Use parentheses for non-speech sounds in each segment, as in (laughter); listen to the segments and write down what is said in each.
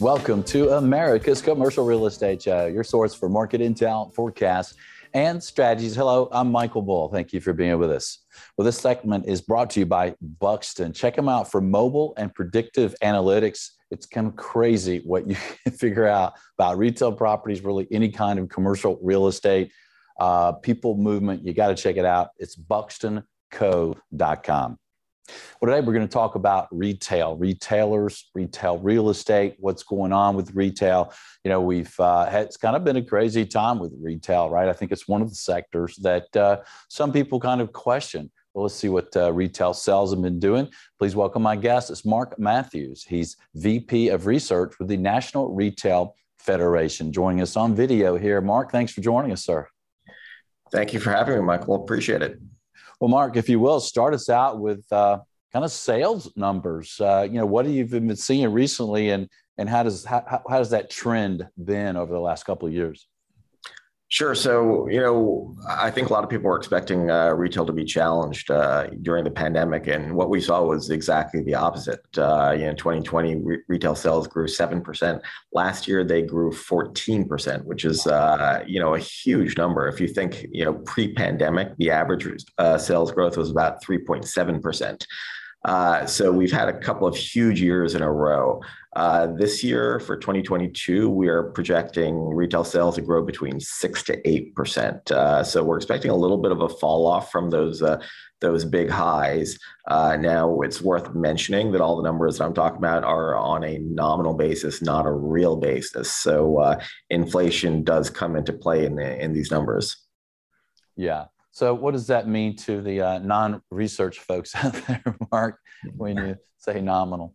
Welcome to America's Commercial Real Estate Show, your source for market intel, forecasts, and strategies. Hello, I'm Michael Bull. Thank you for being with us. Well, this segment is brought to you by Buxton. Check them out for mobile and predictive analytics. It's kind of crazy what you (laughs) can figure out about retail properties, really any kind of commercial real estate, uh, people movement. You got to check it out. It's buxtonco.com. Well, today we're going to talk about retail, retailers, retail real estate, what's going on with retail. You know, we've uh, had, it's kind of been a crazy time with retail, right? I think it's one of the sectors that uh, some people kind of question. Well, let's see what uh, retail sales have been doing. Please welcome my guest. It's Mark Mathews. He's VP of Research with the National Retail Federation, joining us on video here. Mark, thanks for joining us, sir. Thank you for having me, Michael. Appreciate it. Well, Mark, if you will, start us out with uh, kind of sales numbers. Uh, you know, what have you been seeing recently, and and how does how, how has that trend been over the last couple of years? Sure. So, you know, I think a lot of people were expecting uh, retail to be challenged uh, during the pandemic, and what we saw was exactly the opposite. Uh, you know, in 2020, re- retail sales grew seven percent. Last year, they grew 14 percent, which is uh, you know a huge number. If you think you know pre-pandemic, the average uh, sales growth was about 3.7 percent. Uh, so we've had a couple of huge years in a row. Uh, this year for 2022, we are projecting retail sales to grow between six to eight percent. Uh, so we're expecting a little bit of a fall off from those uh, those big highs. Uh, now it's worth mentioning that all the numbers that I'm talking about are on a nominal basis, not a real basis. So inflation does come into play in the, in these numbers. Yeah. So, what does that mean to the uh, non-research folks (laughs) out there, Mark, when you say nominal?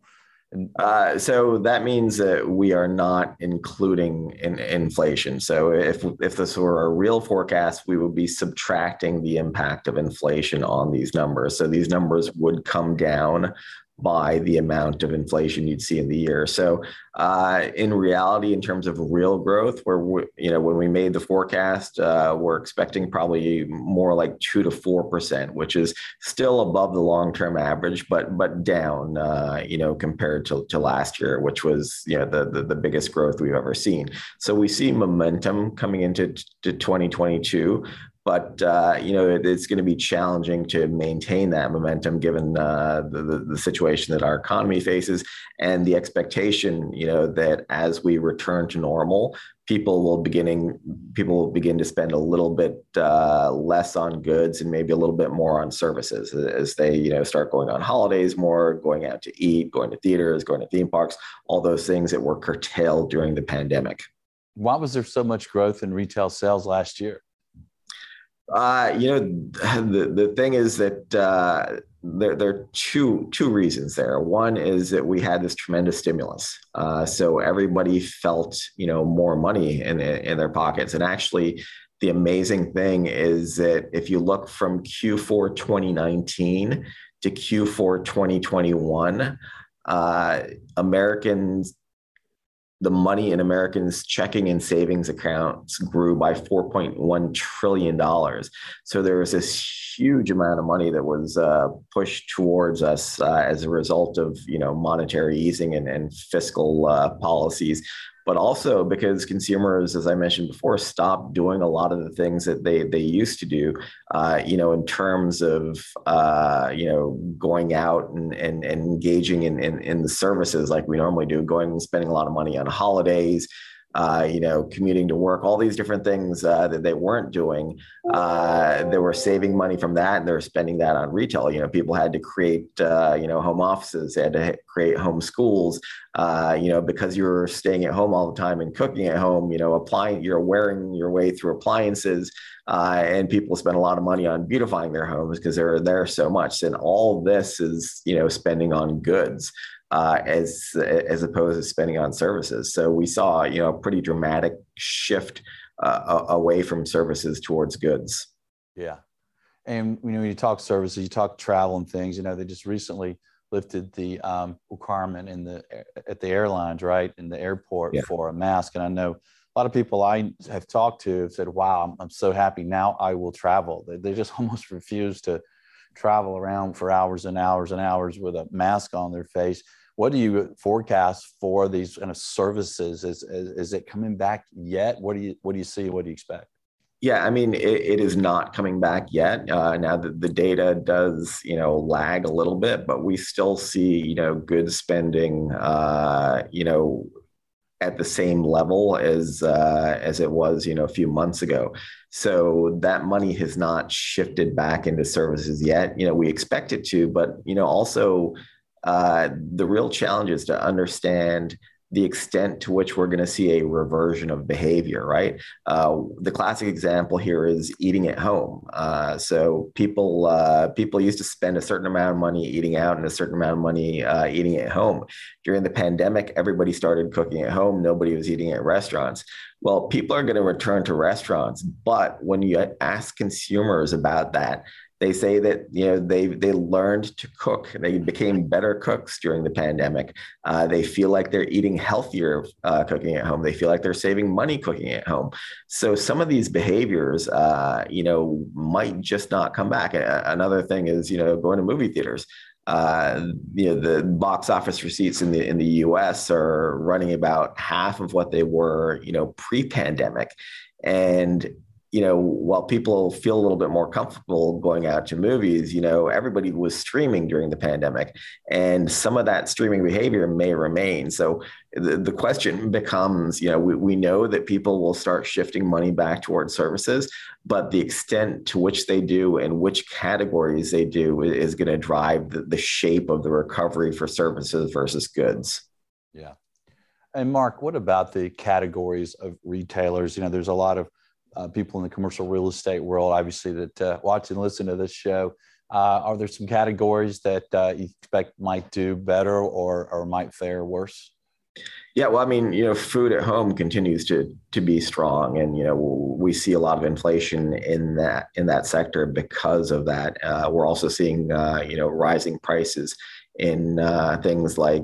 Uh, so that means that we are not including in inflation. So if if this were a real forecast, we would be subtracting the impact of inflation on these numbers. So these numbers would come down by the amount of inflation you'd see in the year. So, uh, in reality, in terms of real growth, where you know when we made the forecast, uh, we're expecting probably more like two to four percent, which is still above the long-term average, but but down, uh, you know, compared to, to last year, which was you know the, the the biggest growth we've ever seen. So we see momentum coming into to 2022, but uh, you know it, it's going to be challenging to maintain that momentum given uh, the, the, the situation that our economy faces and the expectation you know that as we return to normal people will beginning people will begin to spend a little bit uh, less on goods and maybe a little bit more on services as they you know start going on holidays more going out to eat going to theaters going to theme parks all those things that were curtailed during the pandemic. Why was there so much growth in retail sales last year uh, you know, the the thing is that uh, there, there are two two reasons there. One is that we had this tremendous stimulus, uh, so everybody felt you know more money in in their pockets. And actually, the amazing thing is that if you look from Q4 2019 to Q4 2021, uh, Americans the money in Americans' checking and savings accounts grew by $4.1 trillion. So there was this huge amount of money that was uh, pushed towards us uh, as a result of you know monetary easing and, and fiscal uh, policies but also because consumers, as I mentioned before, stopped doing a lot of the things that they they used to do. Uh, you know, in terms of uh, you know going out and and, and engaging in, in in the services like we normally do, going and spending a lot of money on holidays uh, you know, commuting to work, all these different things uh, that they weren't doing. Uh, they were saving money from that and they were spending that on retail. You know, people had to create, uh, you know, home offices, they had to create home schools, uh, you know, because you're staying at home all the time and cooking at home, you know, applying, you're wearing your way through appliances. Uh, and people spend a lot of money on beautifying their homes because they're there so much. And all this is, you know, spending on goods uh, as as opposed to spending on services. So we saw you know a pretty dramatic shift uh, away from services towards goods. Yeah, and you know when you talk services, you talk travel and things. You know they just recently lifted the um, requirement in the at the airlines, right, in the airport yeah. for a mask. And I know a lot of people I have talked to have said, "Wow, I'm, I'm so happy now. I will travel." They, they just (laughs) almost refuse to travel around for hours and hours and hours with a mask on their face. What do you forecast for these kind of services? Is, is, is it coming back yet? What do you what do you see? What do you expect? Yeah, I mean, it, it is not coming back yet. Uh, now the, the data does, you know, lag a little bit, but we still see, you know, good spending, uh, you know, at the same level as uh, as it was, you know, a few months ago. So that money has not shifted back into services yet. You know, we expect it to, but you know, also uh, the real challenge is to understand the extent to which we're going to see a reversion of behavior, right? Uh, the classic example here is eating at home. Uh, so people uh, people used to spend a certain amount of money eating out and a certain amount of money uh, eating at home. During the pandemic, everybody started cooking at home. Nobody was eating at restaurants. Well, people are going to return to restaurants, but when you ask consumers about that, they say that you know they they learned to cook. They became better cooks during the pandemic. Uh, they feel like they're eating healthier uh, cooking at home. They feel like they're saving money cooking at home. So some of these behaviors, uh, you know, might just not come back. Another thing is you know going to movie theaters. Uh, you know the box office receipts in the in the U.S. are running about half of what they were you know pre-pandemic, and you know, while people feel a little bit more comfortable going out to movies, you know, everybody was streaming during the pandemic, and some of that streaming behavior may remain. So the, the question becomes, you know, we, we know that people will start shifting money back towards services, but the extent to which they do and which categories they do is going to drive the, the shape of the recovery for services versus goods. Yeah. And Mark, what about the categories of retailers? You know, there's a lot of uh, people in the commercial real estate world, obviously, that uh, watch and listen to this show. Uh, are there some categories that uh, you expect might do better or, or might fare worse? Yeah, well, I mean, you know, food at home continues to to be strong, and you know, we see a lot of inflation in that in that sector because of that. Uh, we're also seeing, uh, you know, rising prices in things like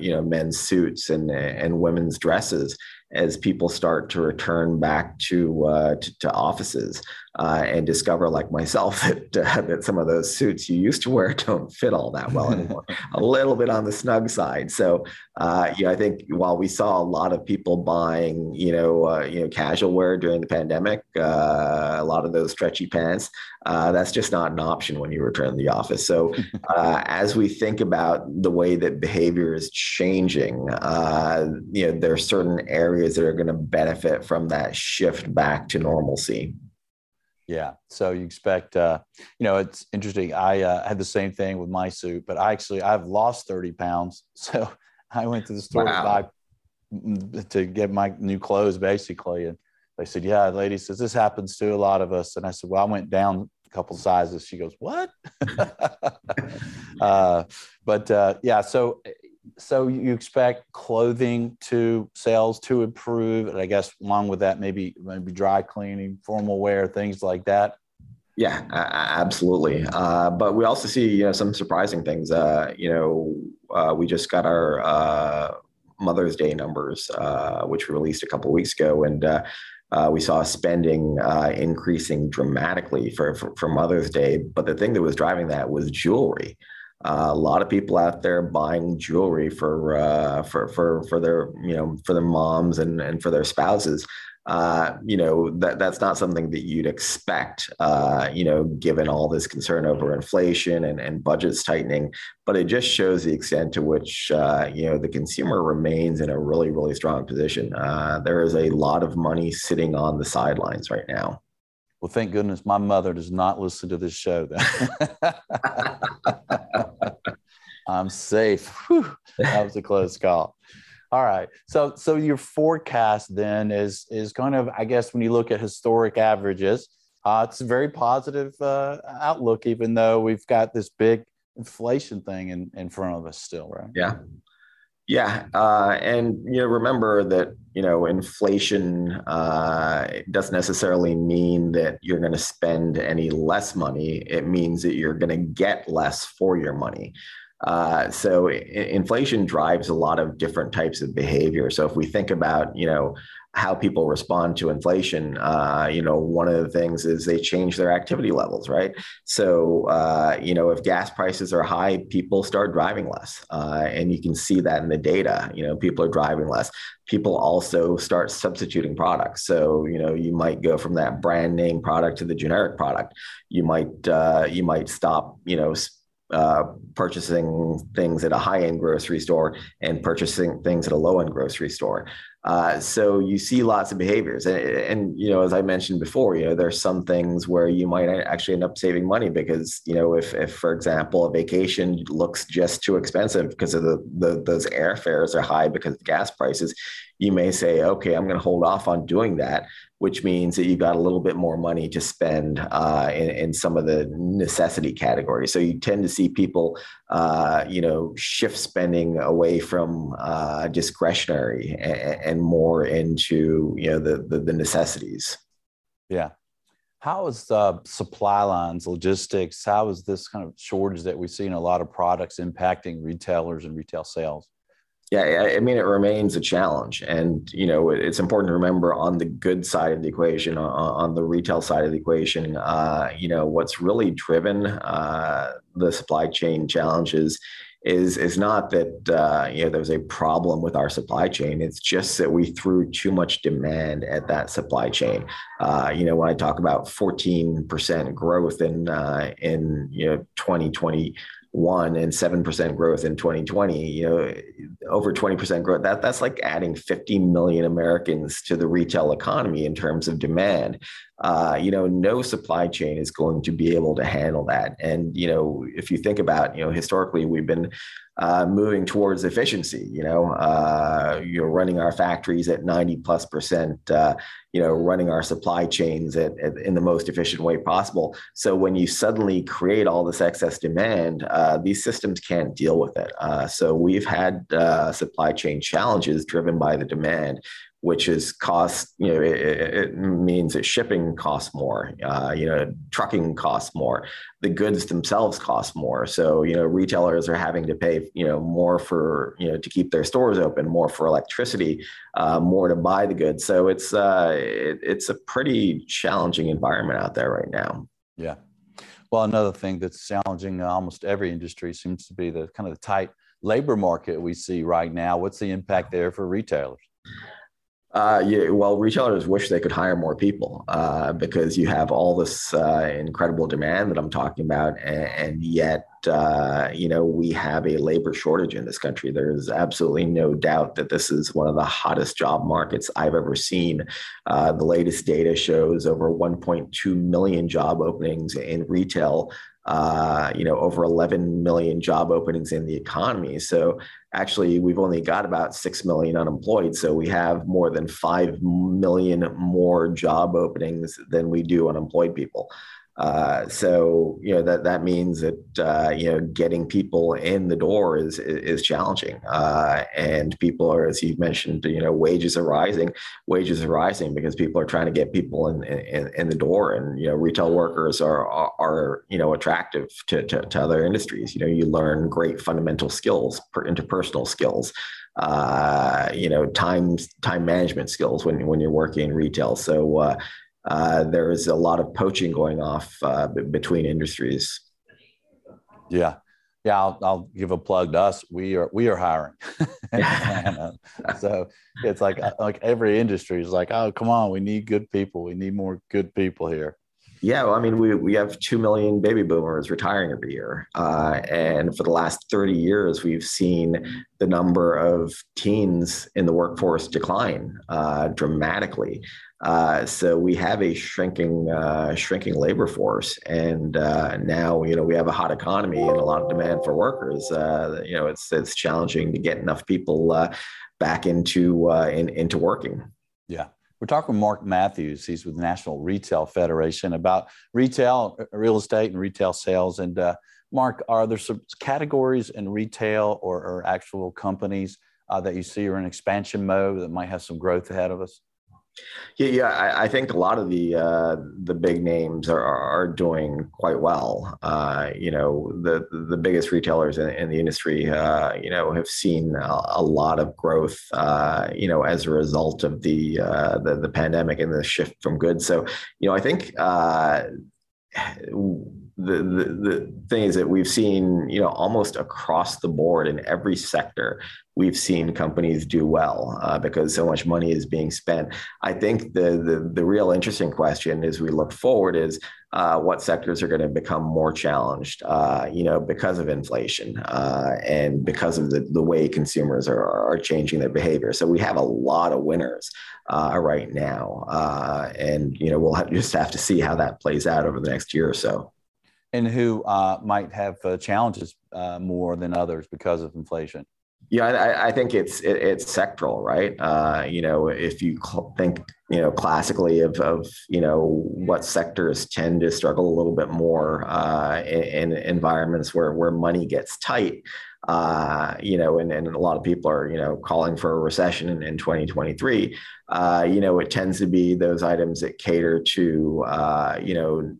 you know men's suits and and women's dresses as people start to return back to uh, to, to, offices uh, and discover, like myself, (laughs) that uh, that some of those suits you used to wear (laughs) don't fit all that well (laughs) anymore. a little bit on the snug side. So, uh, yeah, I think while we saw a lot of people buying, you know, uh, you know, casual wear during the pandemic, uh, a lot of those stretchy pants, uh, that's just not an option when you return to the office. So, as we think about the way that behavior is changing, you know, there are certain areas that are going to benefit from that shift back to normalcy. Yeah. So you expect, uh, you know, it's interesting. I uh, had the same thing with my suit, but I actually I've lost thirty pounds. (laughs) So I went to the store wow. to buy mm, to get my new clothes, basically, and they said, "Yeah, lady says this happens to a lot of us." And I said, "Well, I went down a couple sizes." She goes, "What?" (laughs) uh, but uh, yeah, so so you expect clothing to sales to improve, and I guess along with that, maybe maybe dry cleaning, formal wear, things like that. Yeah, absolutely. Uh, but we also see you know some surprising things. Uh, you know, uh, we just got our uh, Mother's Day numbers, uh, which we released a couple weeks ago, and uh, we saw spending increasing dramatically for, for, for Mother's Day. But the thing that was driving that was jewelry. Uh, a lot of people out there buying jewelry for uh, for for for their you know for their moms and and for their spouses. Uh, you know that that's not something that you'd expect. Uh, you know, given all this concern over inflation and and budgets tightening, but it just shows the extent to which uh, you know the consumer remains in a really really strong position. Uh, there is a lot of money sitting on the sidelines right now. Well, thank goodness my mother does not listen to this show. (laughs) (laughs) I'm safe. Whew, that was a close call. All right. So so your forecast then is is kind of I guess when you look at historic averages, uh, it's a very positive uh, outlook, even though we've got this big inflation thing in, in front of us still, right? Yeah. Yeah, uh, and you know, remember that you know inflation uh, doesn't necessarily mean that you're going to spend any less money. It means that you're going to get less for your money. Uh, so I- inflation drives a lot of different types of behavior. So if we think about, you know, how people respond to inflation, uh, you know, one of the things is they change their activity levels, right? So, uh, you know, if gas prices are high, people start driving less. Uh, and you can see that in the data. You know, people are driving less. People also start substituting products. So, you know, you might go from that brand name product to the generic product. You might, uh, you might stop, you know, uh, purchasing things at a high end grocery store and purchasing things at a low end grocery store. Uh, so you see lots of behaviors, and, and, you know, as I mentioned before, you know, there's some things where you might actually end up saving money because you know, if, if for example, a vacation looks just too expensive because of the, the those airfares are high because of gas prices, you may say, okay, I'm going to hold off on doing that which means that you've got a little bit more money to spend uh, in, in, some of the necessity categories. So you tend to see people, uh, you know, shift spending away from uh, discretionary and, and, more into, you know, the, the, the necessities. Yeah. How is the supply lines, logistics? How is this kind of shortage that we see in a lot of products impacting retailers and retail sales? Yeah, I mean, it remains a challenge. And, you know, it's important to remember on the good side of the equation, on, the retail side of the equation, uh, you know, what's really driven uh, the supply chain challenges is is not that uh, you know there's a problem with our supply chain. It's just that we threw too much demand at that supply chain. Uh, you know, when I talk about 14% growth in uh, in you know 2020 one and seven percent growth in 2020, you know, over 20% growth. That that's like adding 50 million Americans to the retail economy in terms of demand. Uh, you know, no supply chain is going to be able to handle that. And you know, if you think about, you know, historically we've been uh, moving towards efficiency. You know, uh, you know, running our factories at 90 plus percent. Uh, you know, running our supply chains at, at, in the most efficient way possible. So when you suddenly create all this excess demand, uh, these systems can't deal with it. Uh, so we've had uh, supply chain challenges driven by the demand which is cost, you know, it, it means that shipping costs more, uh, you know, trucking costs more, the goods themselves cost more. So, you know, retailers are having to pay, you know, more for, you know, to keep their stores open, more for electricity, uh, more to buy the goods. So it's, uh, it, it's a pretty challenging environment out there right now. Yeah. Well, another thing that's challenging almost every industry seems to be the kind of the tight labor market we see right now. What's the impact there for retailers? Uh, yeah, well, retailers wish they could hire more people uh, because you have all this uh, incredible demand that I'm talking about, and, and yet, uh, you know, we have a labor shortage in this country. There's absolutely no doubt that this is one of the hottest job markets I've ever seen. Uh, the latest data shows over 1.2 million job openings in retail uh, you know, over 11 million job openings in the economy. So actually, we've only got about 6 million unemployed. So we have more than 5 million more job openings than we do unemployed people. Uh, so you know that that means that uh, you know getting people in the door is is challenging, uh, and people are, as you mentioned, you know wages are rising. Wages are rising because people are trying to get people in in, in the door, and you know retail workers are are, are you know attractive to, to, to other industries. You know you learn great fundamental skills, interpersonal skills. Uh, you know, time time management skills when when you're working in retail. So uh, there is a lot of poaching going off uh, b- between industries. Yeah, yeah. I'll, I'll, give a plug to us. We are we are hiring, (laughs) uh, (laughs) so it's like uh, like every industry is like, oh, come on, we need good people. We need more good people here. Yeah, well, I mean, we, we have 2 million baby boomers retiring every year. Uh, and for the last 30 years, we've seen the number of teens in the workforce decline uh, dramatically. Uh, so we have a shrinking uh, shrinking labor force, and uh, now you know we have a hot economy and a lot of demand for workers. Uh, you know, it's it's challenging to get enough people uh, back into in, into working. Yeah. We're talking with Mark Mathews. He's with the National Retail Federation about retail, real estate, and retail sales. And Mark, are there some categories in retail or, or actual companies that you see are in expansion mode that might have some growth ahead of us? Yeah, yeah, I, I, think a lot of the uh, the big names are, are doing quite well. Uh, you know, the the biggest retailers in, in the industry, uh, you know, have seen a, a lot of growth. Uh, you know, as a result of the, uh, the, the pandemic and the shift from goods. So, you know, I think uh, the, the, the thing is that we've seen, you know, almost across the board in every sector, we've seen companies do well uh, because so much money is being spent. I think the, the, the real interesting question as we look forward is uh, what sectors are going to become more challenged, uh, you know, because of inflation uh, and because of the, the way consumers are, are changing their behavior. So we have a lot of winners uh, right now. Uh, and, you know, we'll have, just have to see how that plays out over the next year or so and who uh, might have uh, challenges uh, more than others because of inflation? Yeah, I, I think it's it, it's sectoral, right? Uh, you know, if you cl- think you know classically of of you know what sectors tend to struggle a little bit more uh, in, in, environments where where money gets tight, uh, you know, and, and a lot of people are, you know, calling for a recession in, in 2023, uh, you know, it tends to be those items that cater to, uh, you know,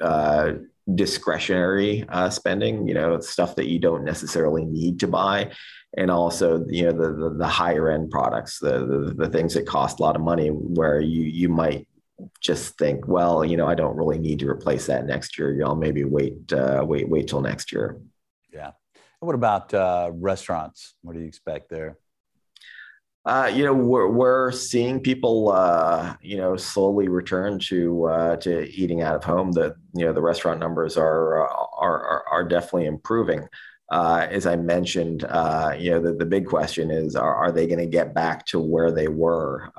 uh, discretionary uh, spending, you know, stuff that you don't necessarily need to buy. And also, you know, the, the, the higher end products, the, the, the things that cost a lot of money, where you you might just think, well, you know, I don't really need to replace that next year. Y'all maybe wait, uh, wait, wait till next year. Yeah. what about uh, restaurants? What do you expect there? Uh, you know, we're we're seeing people, uh, you know, slowly return to uh, to eating out of home. The you know the restaurant numbers are uh, are are, definitely improving. Uh, as I mentioned, uh, you know, the, the big question is, are, are they going to get back to where they were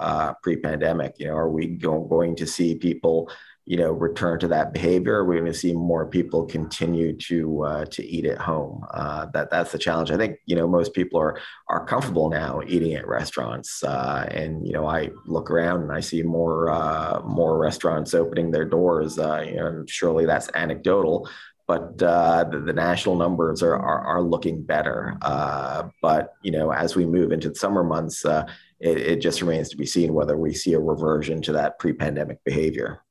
pre-pandemic? You know, are we go, going to see people you know return to that behavior we're going to see more people continue to uh, to eat at home. Uh, that that's the challenge. I think you know most people are are comfortable now eating at restaurants uh, and you know i look around and i see more uh, more restaurants opening their doors uh, you know surely that's anecdotal but uh, the, the, national numbers are, are, are looking better. Uh, but you know, as we move into the summer months, uh, it, it, just remains to be seen whether we see a reversion to that pre-pandemic behavior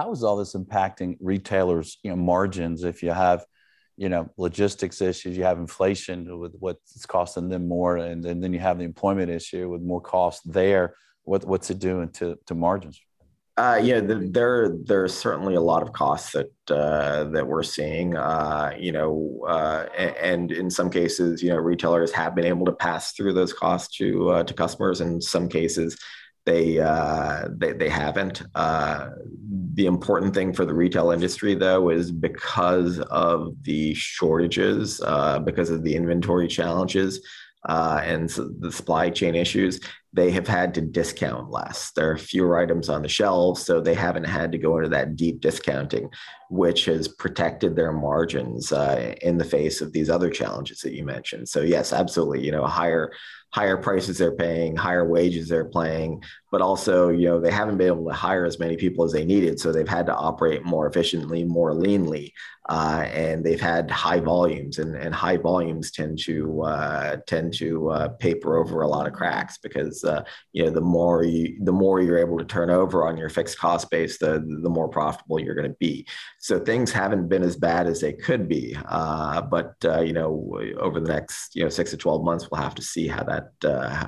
how is all this impacting retailers you know margins if you have you know logistics issues you have inflation with what's costing them more and, and then you have the employment issue with more cost there what, what's it doing to, to margins uh, yeah, there there's certainly a lot of costs that uh, that we're seeing. Uh, you know, uh, and, in some cases, you know, retailers have been able to pass through those costs to uh, to customers. In some cases, they uh, they they haven't. Uh, the important thing for the retail industry, though, is because of the shortages, uh, because of the inventory challenges, uh, and so the supply chain issues, they have had to discount less. There are fewer items on the shelves, so they haven't had to go into that deep discounting, which has protected their margins uh, in the face of these other challenges that you mentioned. So yes, absolutely. You know, higher higher prices they're paying, higher wages they're paying, but also, you know, they haven't been able to hire as many people as they needed. So they've had to operate more efficiently, more leanly, uh, and they've had high volumes and, and high volumes tend to uh, tend to uh, paper over a lot of cracks because, uh, you know, the more you, the more you're able to turn over on your fixed cost base, the, the more profitable you're going to be. So things haven't been as bad as they could be. Uh, but, uh, you know, over the next, you know, six to 12 months, we'll have to see how that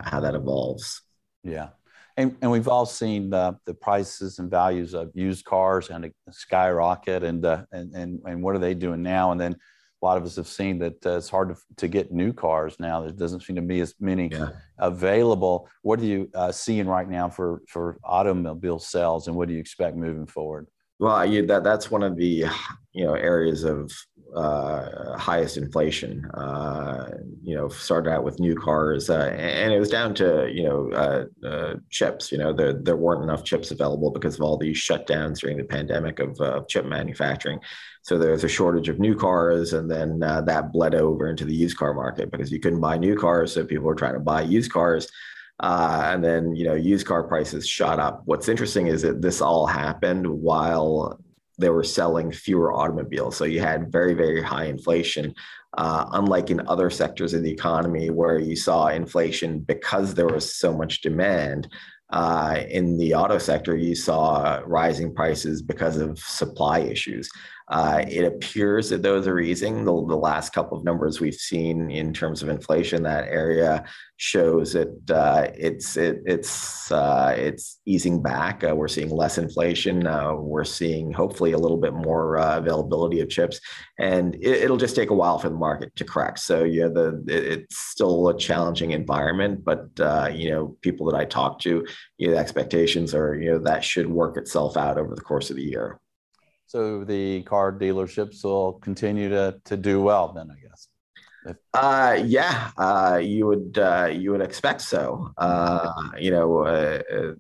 how that evolves. Yeah, and and we've all seen the the prices and values of used cars and skyrocket, and uh, and and and what are they doing now? And then a lot of us have seen that uh, it's hard to, to get new cars now. There doesn't seem to be as many yeah. available. What are you uh, seeing right now for for automobile sales, and what do you expect moving forward? Well, you, that that's one of the you know areas of uh, highest inflation. Uh, you know, started out with new cars, uh, and it was down to you know uh, uh, chips. You know, there there weren't enough chips available because of all these shutdowns during the pandemic of uh, chip manufacturing. So there was a shortage of new cars, and then that bled over into the used car market because you couldn't buy new cars, so people were trying to buy used cars. Uh, and then you know used car prices shot up. What's interesting is that this all happened while they were selling fewer automobiles. So you had very very high inflation, uh, unlike in other sectors of the economy where you saw inflation because there was so much demand. uh, in the auto sector, you saw rising prices because of supply issues. Uh, it appears that those are easing. The, the, last couple of numbers we've seen in terms of inflation, that area shows that uh, it's it, it's uh, it's easing back. Uh, we're seeing less inflation. Uh, we're seeing hopefully a little bit more availability of chips, and it, will just take a while for the market to correct. So yeah, the it, it's still a challenging environment, but you know people that I talk to, you know, the expectations are you know that should work itself out over the course of the year. So the car dealerships will continue to to do well then, I guess. Uh, yeah, uh, you would uh, you would expect so. Uh, you know, uh, uh,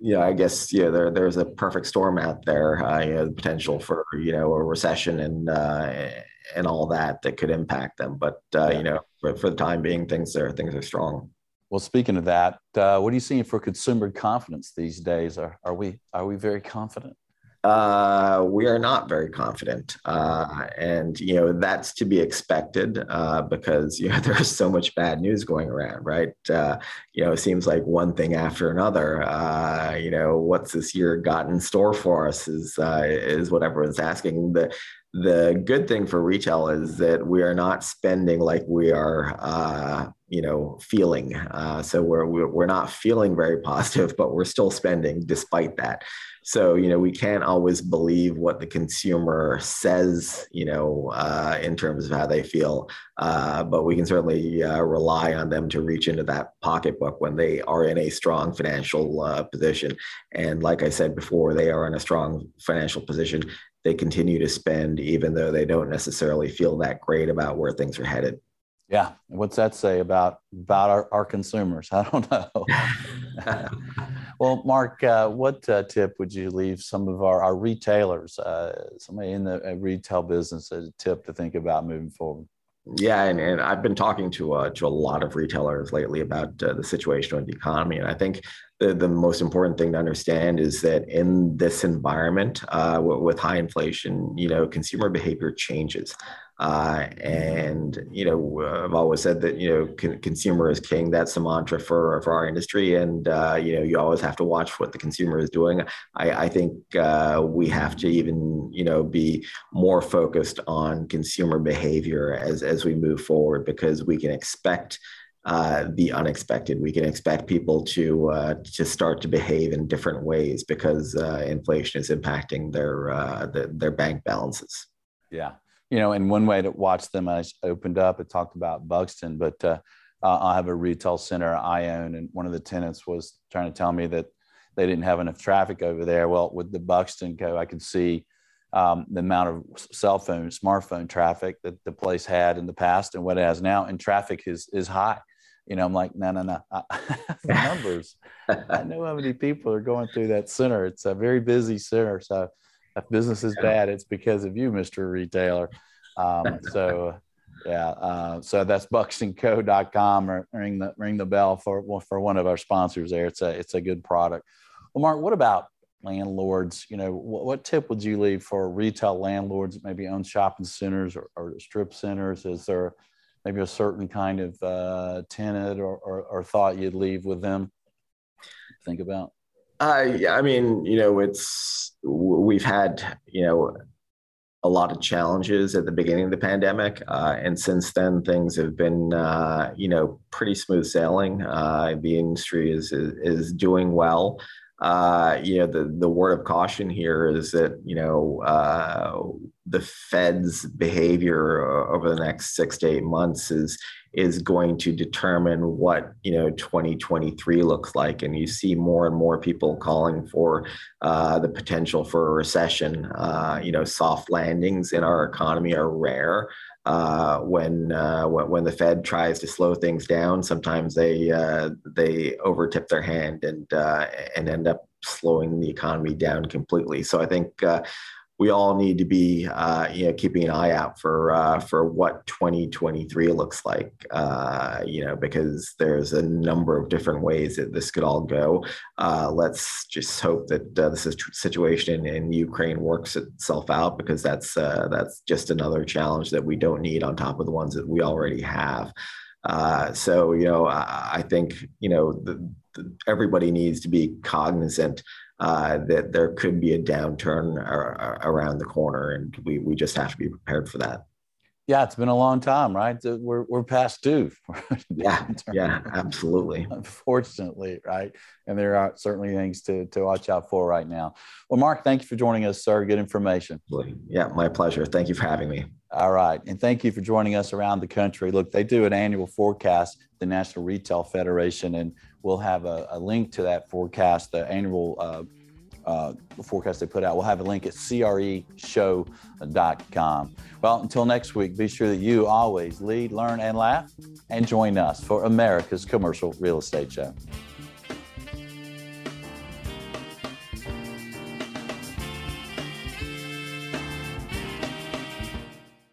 yeah, I guess yeah, there there's a perfect storm out there. Uh, you know, the potential for you know a recession and uh, and all that that could impact them. But uh, yeah. you know, for, for the time being, things are things are strong. Well, speaking of that, uh, what are you seeing for consumer confidence these days? Are are we are we very confident? Uh, we are not very confident, uh, and you know that's to be expected uh, because (laughs) you know there's so much bad news going around, right? Uh, you know, it seems like one thing after another. Uh, you know, what's this year got in store for us is uh, is what everyone's asking. The the good thing for retail is that we are not spending like we are you know feeling uh, so we're we're not feeling very (laughs) positive but we're still spending despite that so you know we can't always believe what the consumer says you know uh, in terms of how they feel uh, but we can certainly uh, rely on them to reach into that pocketbook when they are in a strong financial uh, position and like i said before they are in a strong financial position they continue to spend even though they don't necessarily feel that great about where things are headed yeah. What's that say about about our, our consumers? (laughs) I don't know. (laughs) well, Mark, uh, what uh, tip would you leave some of our, our retailers, uh, somebody in the uh, retail business, a tip to think about moving forward? Yeah, and, and I've been talking to uh, to a lot of retailers lately about uh, the situation with the economy, and I think the, the most important thing to understand is that in this environment with high inflation, you know, consumer behavior changes. Uh, and you know, I've always said that you know, con- consumer is king. That's the mantra for for our industry, and uh, you know, you always have to watch what the consumer is doing. I, I think uh, we have to even you know be more focused on consumer behavior as as we move forward because we can expect. Uh, the unexpected. We can expect people to uh, to start to behave in different ways because uh, inflation is impacting their, uh, the, their bank balances. Yeah, you know, and one way to watch them, I opened up, it talked about Buxton, but uh, I have a retail center I own, and one of the tenants was trying to tell me that they didn't have enough traffic over there. Well, with the Buxton Co, I could see um, the amount of cell phone, smartphone traffic that the place had in the past and what it has now, and traffic is is high. You know, I'm like, no, no, no. (laughs) the numbers. I (laughs) know how many people are going through that center. It's a very busy center, so if business is bad, it's because of you, Mr. Retailer. Um, (laughs) so yeah, uh, so that's buxtonco.com or ring the ring the bell for for one of our sponsors there. It's a it's a good product. Well, Mark, what about landlords? You know, what, what tip would you leave for retail landlords that maybe own shopping centers or, or strip centers? Is there maybe a certain kind of uh, tenant or, or, or thought you'd leave with them? Think about. Uh, yeah, I mean, you know, it's we've had you know a lot of challenges at the beginning of the pandemic, uh, and since then things have been uh, you know pretty smooth sailing. Uh, the industry is, is, is doing well. Uh, you know, the the word of caution here is that you know uh, the Fed's behavior over the next six to eight months is is going to determine what you know 2023 looks like. And you see more and more people calling for uh, the potential for a recession. Uh, you know soft landings in our economy are rare. Uh, when, uh, when the Fed tries to slow things down, sometimes they uh, they overtip their hand and uh, and end up slowing the economy down completely. So I think uh, we all need to be uh, you know keeping an eye out for uh, for what 2023 looks like uh, you know because there's a number of different ways that this could all go. Uh, let's just hope that uh, this situation in, in, Ukraine works itself out because that's uh, that's just another challenge that we don't need on top of the ones that we already have. So, you know, I, I think, you know, the, the, everybody needs to be cognizant uh, that there could be a downturn ar- around the corner, and we, we just have to be prepared for that. Yeah, it's been a long time, right? We're, we're past due. (laughs) yeah, yeah, absolutely. Unfortunately, right? And there are certainly things to, to watch out for right now. Well, Mark, thank you for joining us, sir. Good information. Yeah, my pleasure. Thank you for having me. All right. And thank you for joining us around the country. Look, they do an annual forecast, the National Retail Federation, and we'll have a, a link to that forecast, the annual uh, uh, forecast they put out. We'll have a link at creshow.com. Well, until next week, be sure that you always lead, learn, and laugh, and join us for America's Commercial Real Estate Show.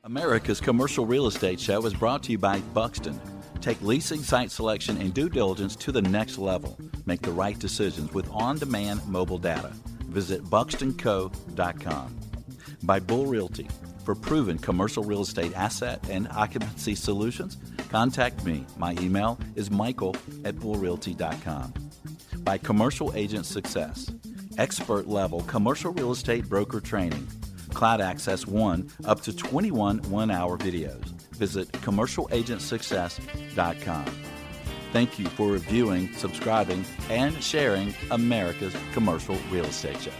America's Commercial Real Estate Show is brought to you by Buxton Take leasing site selection and due diligence to the next level. Make the right decisions with on demand mobile data. Visit buxtonco.com. By Bull Realty. For proven commercial real estate asset and occupancy solutions, contact me. My email is michael at bullrealty.com. By Commercial Agent Success. Expert level commercial real estate broker training. Cloud Access 1 up to 21 one hour videos visit commercialagentsuccess.com. Thank you for reviewing, subscribing, and sharing America's Commercial Real Estate Show.